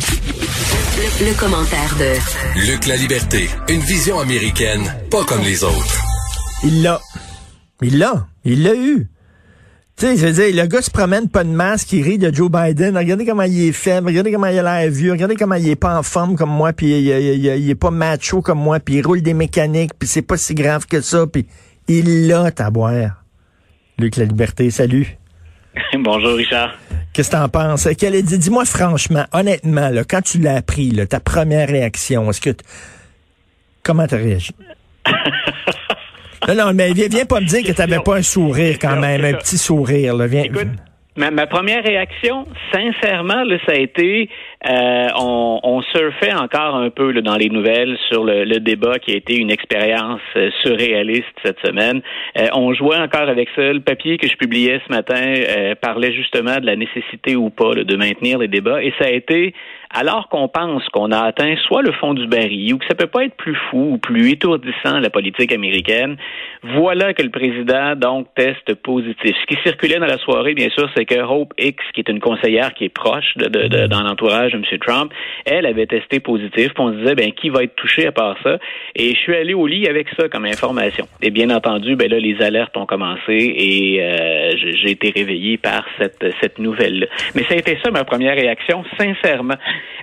Le, commentaire de Luc La Liberté, une vision américaine, pas comme les autres. Il l'a. Il l'a. Il l'a eu. Tu sais, je veux dire, le gars se promène pas de masque, il rit de Joe Biden. Regardez comment il est faible, regardez comment il a l'air vieux, regardez comment il est pas en forme comme moi, puis il, il, est pas macho comme moi, puis il roule des mécaniques, puis c'est pas si grave que ça, puis il l'a à boire. Luc La Liberté, salut. Bonjour Richard. Qu'est-ce que t'en penses? Dis-moi franchement, honnêtement, là, quand tu l'as appris, là, ta première réaction, est-ce que... Comment t'as réagi? non, non, mais viens, viens pas me dire que t'avais pas un sourire quand même, un petit sourire. Là. Viens, Écoute, Ma, première réaction, sincèrement, là, ça a été, euh, on, on, surfait encore un peu là, dans les nouvelles sur le, débat qui a été une expérience euh, surréaliste cette semaine. Euh, on jouait encore avec ça. Le papier que je publiais ce matin parlait justement de la nécessité ou pas de maintenir les débats, et ça a été alors qu'on pense qu'on a atteint soit le fond du baril ou que ça peut pas être plus fou ou plus étourdissant la politique américaine, voilà que le président donc teste positif. Ce qui circulait dans la soirée, bien sûr, c'est que Hope X, qui est une conseillère qui est proche de, de, dans l'entourage de M. Trump, elle avait testé positif. On se disait, ben qui va être touché à part ça? Et je suis allé au lit avec ça comme information. Et bien entendu, ben là les alertes ont commencé et euh, j'ai été réveillé par cette cette nouvelle. -là. Mais ça a été ça ma première réaction, sincèrement.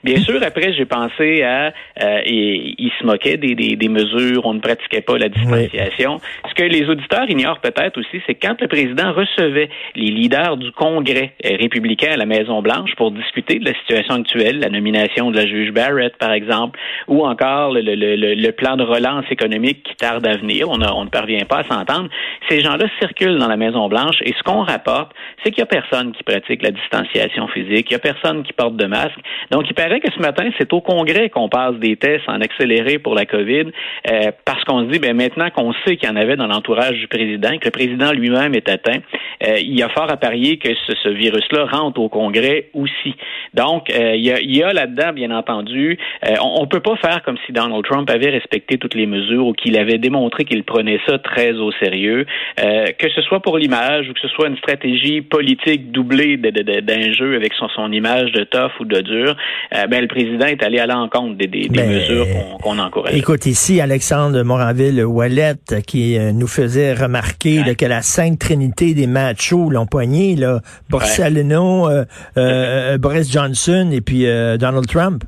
Bien sûr, après, j'ai pensé à... Euh, il se moquait des, des, mesures, on ne pratiquait pas la distanciation. Ce que les auditeurs ignorent peut-être aussi, c'est quand le président recevait les leaders du Congrès républicain à la Maison-Blanche pour discuter de la situation actuelle, la nomination de la juge Barrett, par exemple, ou encore le, le, le, plan de relance économique qui tarde à venir, on, on ne parvient pas à s'entendre, ces gens-là circulent dans la Maison-Blanche et ce qu'on rapporte, c'est qu'il n'y a personne qui pratique la distanciation physique, il n'y a personne qui porte de masque. Donc, il paraît que ce matin, c'est au Congrès qu'on passe des tests en accéléré pour la COVID, euh, parce qu'on se dit, ben maintenant qu'on sait qu'il y en avait dans l'entourage du président, que le président lui-même est atteint, euh, il y a fort à parier que ce, ce virus-là rentre au Congrès aussi. Donc, euh, il y a, y a là-dedans, bien entendu, on, ne peut pas faire comme si Donald Trump avait respecté toutes les mesures ou qu'il avait démontré qu'il prenait ça très au sérieux, que ce soit pour l'image ou que ce soit une stratégie politique doublée d'un jeu avec son, son image de tough ou de dur. Euh, ben, le président est allé à l'encontre des, des, des ben, mesures qu'on encourage. Écoute, ici, Alexandre Moranville-Wallet, qui euh, nous faisait remarquer que la sainte trinité des machos l'ont poigné, là, Borsalino, euh, Boris Johnson et puis Donald Trump.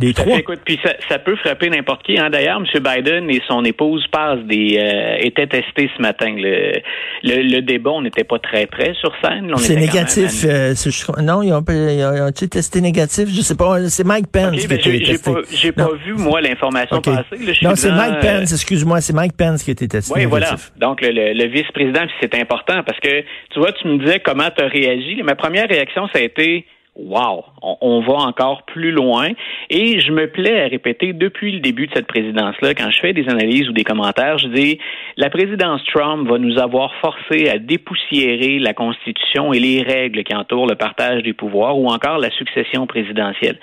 Les trois. Écoute, puis ça, ça peut frapper n'importe qui. Hein. D'ailleurs, M. Biden et son épouse passent des euh, étaient testés ce matin. Le, le, le débat, on n'était pas très près sur scène. C'est négatif. Euh, non, ils ont, ils ont, ils testé négatif? Je sais pas. C'est Mike Pence qui a été testé. J'ai pas, pas vu moi l'information passer. non, c'est Mike Pence. Excuse-moi, c'est Mike Pence qui a été testé. Oui, voilà. Donc le, le vice-président, c'est important parce que tu vois, tu me disais comment tu as réagi. Ma première réaction, ça a été wow, on, va encore plus loin. Et je me plais à répéter depuis le début de cette présidence-là, quand je fais des analyses ou des commentaires, je dis la présidence Trump va nous avoir forcé à dépoussiérer la Constitution et les règles qui entourent le partage des pouvoirs ou encore la succession présidentielle.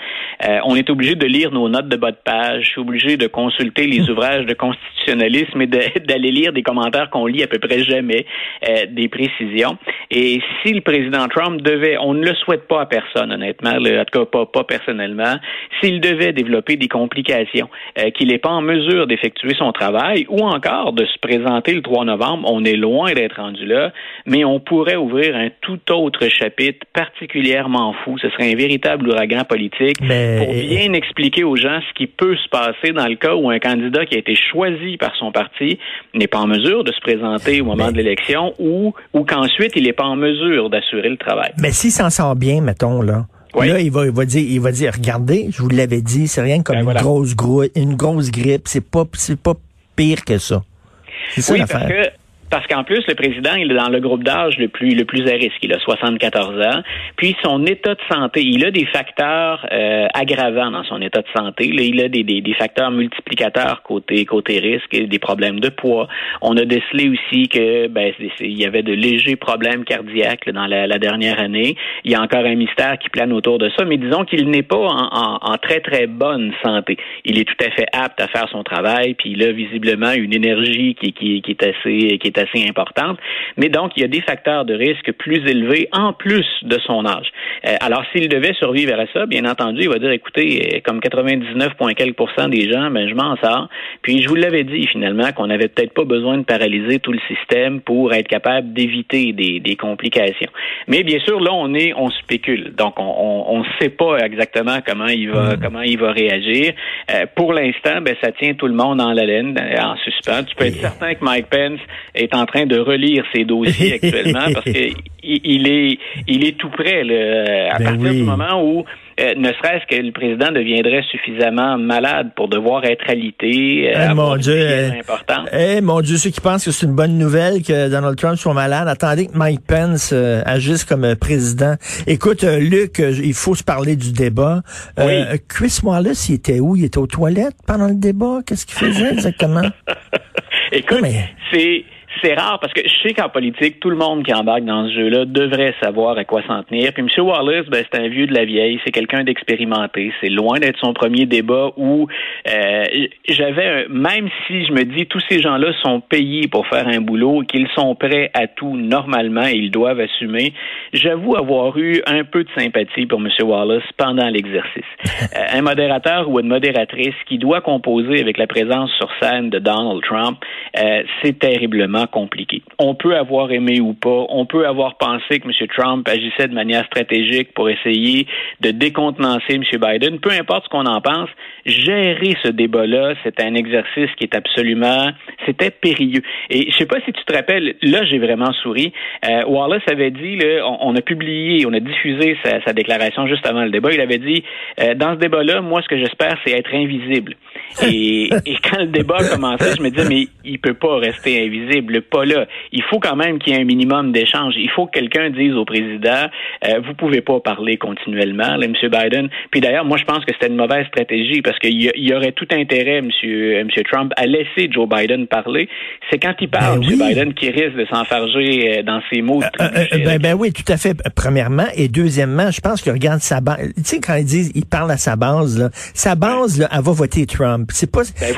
Euh, on est obligé de lire nos notes de bas de page, je suis obligé de consulter les ouvrages de constitutionnalisme et d'aller lire des commentaires qu'on lit à peu près jamais, euh, des précisions. Et si le président Trump devait, on ne le souhaite pas à personne, honnêtement, en tout cas pas, personnellement, s'il devait développer des complications, euh, qu'il n'est pas en mesure d'effectuer son travail ou encore de se présenter le 3 novembre, on est loin d'être rendu là, mais on pourrait ouvrir un tout autre chapitre particulièrement fou. Ce serait un véritable ouragan politique pour bien expliquer aux gens ce qui peut se passer dans le cas où un candidat qui a été choisi par son parti n'est pas en mesure de se présenter au moment de l'élection ou, ou qu'ensuite il n'est pas en mesure d'assurer le travail. Mais s'il s'en sort bien, mettons, là, Là, il va, il va dire, il va dire, regardez, je vous l'avais dit, c'est rien comme ben une grosse une grosse grippe, c'est pas, c'est pas pire que ça. C'est ça l'affaire. Parce qu'en plus, le président, il est dans le groupe d'âge le plus le plus à risque. Il a 74 ans. Puis son état de santé, il a des facteurs euh, aggravants dans son état de santé. il a des, des, des, facteurs multiplicateurs côté côté risque, des problèmes de poids. On a décelé aussi que ben il y avait de légers problèmes cardiaques dans la, la, dernière année. Il y a encore un mystère qui plane autour de ça, mais disons qu'il n'est pas en, en, en, très très bonne santé. Il est tout à fait apte à faire son travail, puis il a visiblement une énergie qui, qui, qui est assez qui est assez importante. Mais donc, il y a des facteurs de risque plus élevés en plus de son âge. Euh, alors, s'il devait survivre à ça, bien entendu, il va dire, écoutez, euh, comme 99, quelques des gens, ben, je m'en sors. Puis, je vous l'avais dit, finalement, qu'on n'avait peut-être pas besoin de paralyser tout le système pour être capable d'éviter des, des, complications. Mais bien sûr, là, on est, on spécule. Donc, on ne sait pas exactement comment il va, hmm. comment il va réagir. Euh, pour l'instant, ben, ça tient tout le monde en laine, en suspens. Tu peux être certain que Mike Pence est en train de relire ses dossiers actuellement parce qu'il il est, il est tout prêt là, à ben partir du moment où euh, ne serait-ce que le président deviendrait suffisamment malade pour devoir être alité. Euh, eh, mon Dieu, eh, eh, mon Dieu, ceux qui pensent que c'est une bonne nouvelle que Donald Trump soit malade, attendez que Mike Pence euh, agisse comme président. Écoute, Luc, il faut se parler du débat. Chris Wallace, il était où? Il était aux toilettes pendant le débat? Qu'est-ce qu'il faisait exactement? Écoute, c'est c'est rare parce que je sais qu'en politique, tout le monde qui embarque dans ce jeu-là devrait savoir à quoi s'en tenir. Puis M. Wallace, ben, c'est un vieux de la vieille, c'est quelqu'un d'expérimenté. C'est loin d'être son premier débat où euh, j'avais, même si je me dis tous ces gens-là sont payés pour faire un boulot, qu'ils sont prêts à tout normalement et ils doivent assumer, j'avoue avoir eu un peu de sympathie pour M. Wallace pendant l'exercice. Euh, un modérateur ou une modératrice qui doit composer avec la présence sur scène de Donald Trump, euh, c'est terriblement compliqué. On peut avoir aimé ou pas, on peut avoir pensé que M. Trump agissait de manière stratégique pour essayer de décontenancer M. Biden. Peu importe ce qu'on en pense, gérer ce débat-là, c'est un exercice qui est absolument, c'était périlleux. Et je sais pas si tu te rappelles, là j'ai vraiment souri. Euh, Wallace avait dit, on, a publié, on a diffusé sa, déclaration juste avant le débat. Il avait dit, euh, dans ce débat-là, moi ce que j'espère, c'est être invisible. Et, et quand le débat a commencé, je me disais, mais il peut pas rester invisible, pas là. Il faut quand même qu'il y ait un minimum d'échange. Il faut que quelqu'un dise au président, euh, vous pouvez pas parler continuellement, là, M. Biden. Puis d'ailleurs, moi je pense que c'était une mauvaise stratégie parce qu'il y, aurait tout intérêt, M. Monsieur, Trump, à laisser Joe Biden parler. C'est quand il parle, ben M. Biden, qui risque de s'enfarger euh, dans ses mots. Euh, ben, ben, oui, tout à fait. Premièrement. Et deuxièmement, je pense qu'il regarde sa base. Tu sais, quand ils disent, il parle à sa base, là, sa base, là, elle va voter Trump. C'est pas. Ben,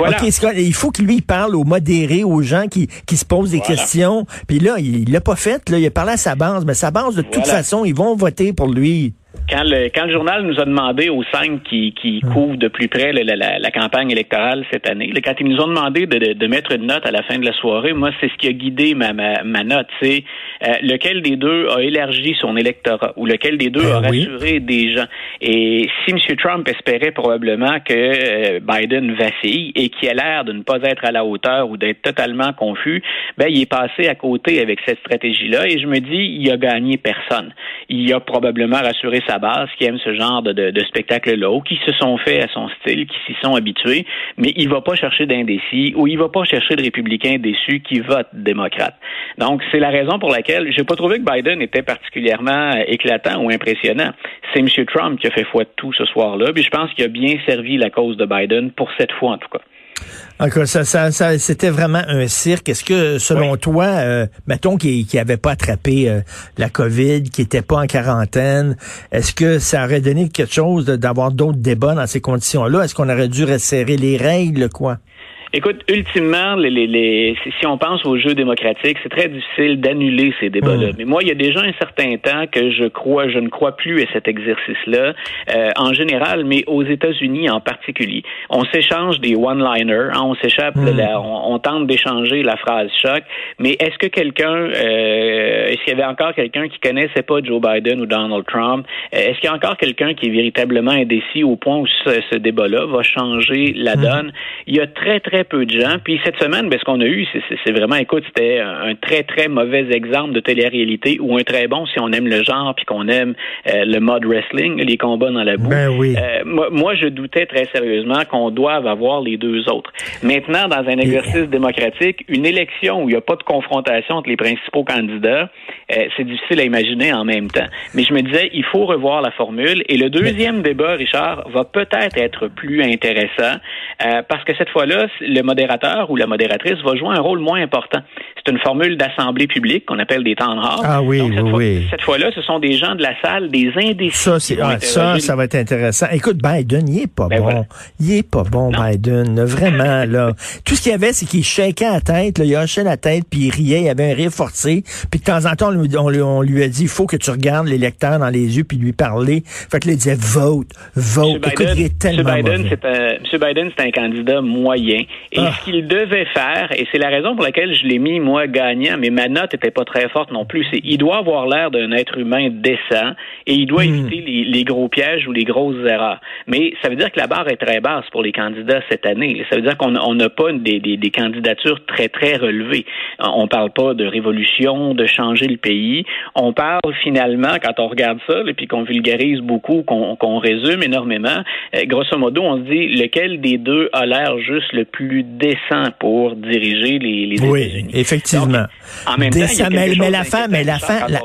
il faut que lui parle aux modérés, aux gens qui, qui se posent des questions. Puis là, il l'a pas fait. Là, il a parlé à sa base. Mais sa base, de toute façon, ils vont voter pour lui. Quand le, quand le journal nous a demandé aux cinq qui, qui hum. couvrent de plus près la, la, la, campagne électorale cette année, quand ils nous ont demandé de, de, mettre une note à la fin de la soirée, moi, c'est ce qui a guidé ma, ma, ma note. C'est euh, lequel des deux a élargi son électorat ou lequel des deux ben a rassuré des gens. Et si M. Trump espérait probablement que euh, Biden vacille et qu'il a l'air de ne pas être à la hauteur ou d'être totalement confus, ben, il est passé à côté avec cette stratégie-là et je me dis, il a gagné personne. Il a probablement rassuré sa base qui aime ce genre de, spectacle-là, ou qui se sont faits à son style, qui s'y sont habitués, mais il va pas chercher d'indécis ou il va pas chercher de républicains déçus qui votent démocrate. Donc, c'est la raison pour laquelle j'ai pas trouvé que Biden était particulièrement éclatant ou impressionnant. C'est M. Trump qui a fait foi de tout ce soir-là, puis je pense qu'il a bien servi la cause de Biden pour cette fois en tout cas. Encore, ça, ça, ça c'était vraiment un cirque. Est-ce que, selon toi, euh, mettons qu'il n'avait pas attrapé euh, la COVID, qu'il n'était pas en quarantaine, est-ce que ça aurait donné quelque chose d'avoir d'autres débats dans ces conditions-là? Est-ce qu'on aurait dû resserrer les règles, quoi? Écoute, ultimement, les, les, les, si on pense aux jeux démocratiques, c'est très difficile d'annuler ces débats-là. Hmm. Mais moi, il y a déjà un certain temps que je crois, je ne crois plus à cet exercice-là, euh, en général, mais aux États-Unis en particulier. On s'échange des one-liners, hein, on s'échappe, hmm. on, on, tente d'échanger la phrase choc. Mais est-ce que quelqu'un, euh, est-ce qu'il y avait encore quelqu'un qui connaissait pas Joe Biden ou Donald Trump? Euh, Est-ce qu'il y a encore quelqu'un qui est véritablement indécis au point où ce, ce débat-là va changer la hmm. donne? Il y a très très peu de gens. Puis cette semaine, ben, ce qu'on a eu, c'est vraiment, écoute, c'était un très, très mauvais exemple de télé-réalité ou un très bon si on aime le genre puis qu'on aime euh, le mode wrestling, les combats dans la boue. Ben oui. Euh, moi, je doutais très sérieusement qu'on doive avoir les deux autres. Maintenant, dans un exercice démocratique, une élection où il n'y a pas de confrontation entre les principaux candidats, euh, c'est difficile à imaginer en même temps. Mais je me disais, il faut revoir la formule. Et le deuxième débat, Richard, va peut-être être plus intéressant parce que cette fois-là, le modérateur ou la modératrice va jouer un rôle moins important. C'est une formule d'assemblée publique qu'on appelle des temps rares. Ah oui, cette oui, fois, oui. Cette fois-là, ce sont des gens de la salle, des indécis. Ça, c'est, ah, ça, ça va être intéressant. Écoute, Biden, il est pas ben bon. Voilà. Il est pas bon, non. Biden. Vraiment, là. Tout ce qu'il y avait, c'est qu'il shakeait la tête, là, il hochait la tête, puis il riait, il avait un rire forcé. Puis de temps en temps, on lui, on lui, on lui a dit, il faut que tu regardes l'électeur dans les yeux, puis lui parler. Fait que là, il disait, vote, vote. Écoute, Biden, il est tellement M. Biden, c'est un, M. Biden, c'est un candidat moyen. Et ah. ce qu'il devait faire, et c'est la raison pour laquelle je l'ai mis, moi, gagnant, mais ma note était pas très forte non plus, il doit avoir l'air d'un être humain décent et il doit mmh. éviter les, les, gros pièges ou les grosses erreurs. Mais ça veut dire que la barre est très basse pour les candidats cette année. Ça veut dire qu'on n'a pas des, des, des, candidatures très, très relevées. On parle pas de révolution, de changer le pays. On parle finalement, quand on regarde ça, et puis qu'on vulgarise beaucoup, qu'on qu résume énormément, euh, grosso modo, on se dit lequel des deux a l'air juste le plus décent pour diriger les, les oui, États-Unis? Effectivement. Donc, en même décent, temps, mais, mais la fin, mais la fin, la...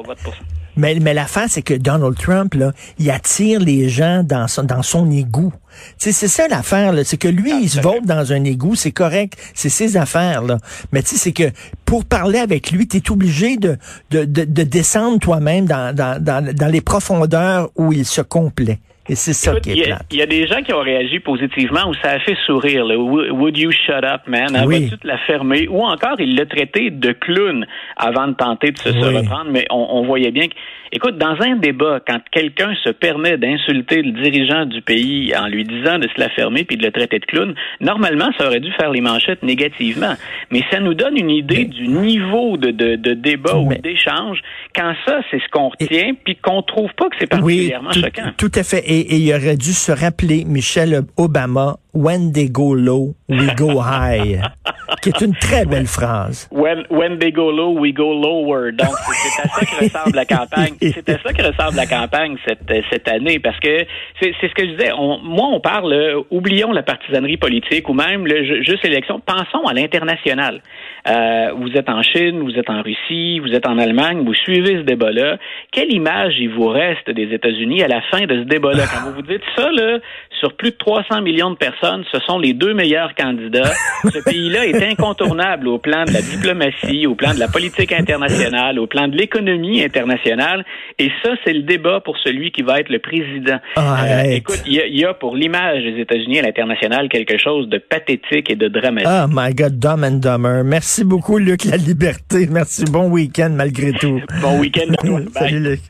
Mais, mais la fin, c'est que Donald Trump, là, il attire les gens dans son, dans son égout. c'est ça l'affaire. C'est que lui, ah, il se vote dans un égout, c'est correct, c'est ses affaires, là. Mais tu sais, c'est que pour parler avec lui, tu es obligé de, de, de, de descendre toi-même dans, dans, dans, dans les profondeurs où il se complaît. Et c'est ça Écoute, qui est Il y, plate. y, a des gens qui ont réagi positivement où ça a fait sourire. Là. Would you shut up, man? Oui. va-tu te la fermer? Ou encore, il l'a traité de clown avant de tenter de se, oui. se reprendre. Mais on, on, voyait bien que, écoute, dans un débat, quand quelqu'un se permet d'insulter le dirigeant du pays en lui disant de se la fermer puis de le traiter de clown, normalement, ça aurait dû faire les manchettes négativement. Mais ça nous donne une idée mais, du niveau de, de, de débat mais, ou d'échange quand ça, c'est ce qu'on retient puis qu'on trouve pas que c'est particulièrement oui, tout, choquant. Tout à fait. Et, et, il aurait dû se rappeler Michelle Obama, When they go low, we go high, qui est une très belle phrase. When, when they go low, we go lower. Donc, c'est à ça que ressemble la campagne. C'est à ça que ressemble la campagne cette, cette année, parce que c'est ce que je disais. On, moi, on parle, euh, oublions la partisanerie politique ou même le juste l'élection. Pensons à l'international. Euh, vous êtes en Chine, vous êtes en Russie, vous êtes en Allemagne, vous suivez ce débat-là. Quelle image il vous reste des États-Unis à la fin de ce débat-là? Quand vous vous dites ça, là, sur plus de 300 millions de personnes, ce sont les deux meilleurs candidats. Ce pays-là est incontournable au plan de la diplomatie, au plan de la politique internationale, au plan de l'économie internationale. Et ça, c'est le débat pour celui qui va être le président. Euh, écoute, il y, y, a pour l'image des États-Unis à l'international quelque chose de pathétique et de dramatique. Oh my God, Dumb and Dumber. Merci beaucoup, Luc La Liberté. Merci. Bon week-end malgré tout. bon week-end. Salut, Luc.